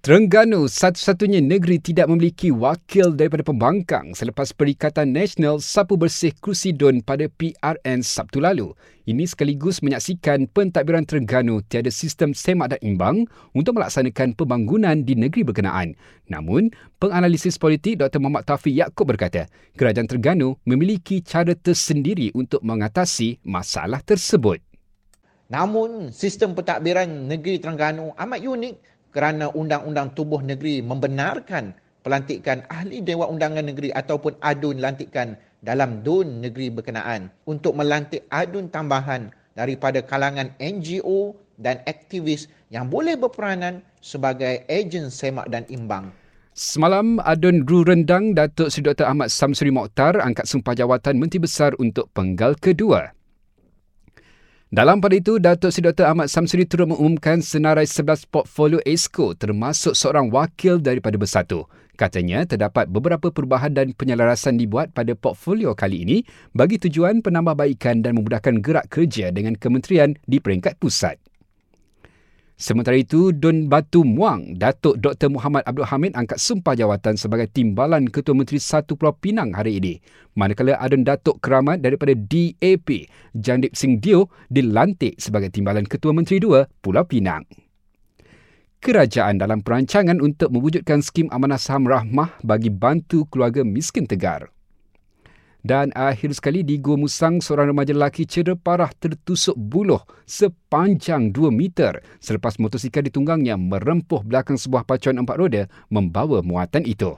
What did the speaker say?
Terengganu satu-satunya negeri tidak memiliki wakil daripada pembangkang selepas Perikatan Nasional Sapu Bersih Kerusi Dun pada PRN Sabtu lalu. Ini sekaligus menyaksikan pentadbiran Terengganu tiada sistem semak dan imbang untuk melaksanakan pembangunan di negeri berkenaan. Namun, penganalisis politik Dr. Muhammad Taufik Yaakob berkata, Kerajaan Terengganu memiliki cara tersendiri untuk mengatasi masalah tersebut. Namun, sistem pentadbiran negeri Terengganu amat unik kerana Undang-Undang Tubuh Negeri membenarkan pelantikan ahli Dewan Undangan Negeri ataupun adun lantikan dalam DUN negeri berkenaan untuk melantik adun tambahan daripada kalangan NGO dan aktivis yang boleh berperanan sebagai ejen semak dan imbang. Semalam, Adun Ru Rendang Datuk Seri Dr. Ahmad Samsuri Mokhtar angkat sumpah jawatan Menteri Besar untuk penggal kedua. Dalam pada itu, Datuk Seri Dr. Ahmad Samsuri turut mengumumkan senarai 11 portfolio ESCO termasuk seorang wakil daripada Bersatu. Katanya, terdapat beberapa perubahan dan penyelarasan dibuat pada portfolio kali ini bagi tujuan penambahbaikan dan memudahkan gerak kerja dengan kementerian di peringkat pusat. Sementara itu, Dun Batu Muang, Datuk Dr. Muhammad Abdul Hamid angkat sumpah jawatan sebagai Timbalan Ketua Menteri Satu Pulau Pinang hari ini. Manakala Adun Datuk Keramat daripada DAP, Jandip Singh Dio, dilantik sebagai Timbalan Ketua Menteri Dua Pulau Pinang. Kerajaan dalam perancangan untuk mewujudkan skim amanah saham rahmah bagi bantu keluarga miskin tegar. Dan akhir sekali di Gua Musang, seorang remaja lelaki cedera parah tertusuk buluh sepanjang 2 meter selepas motosikal ditunggangnya merempuh belakang sebuah pacuan empat roda membawa muatan itu.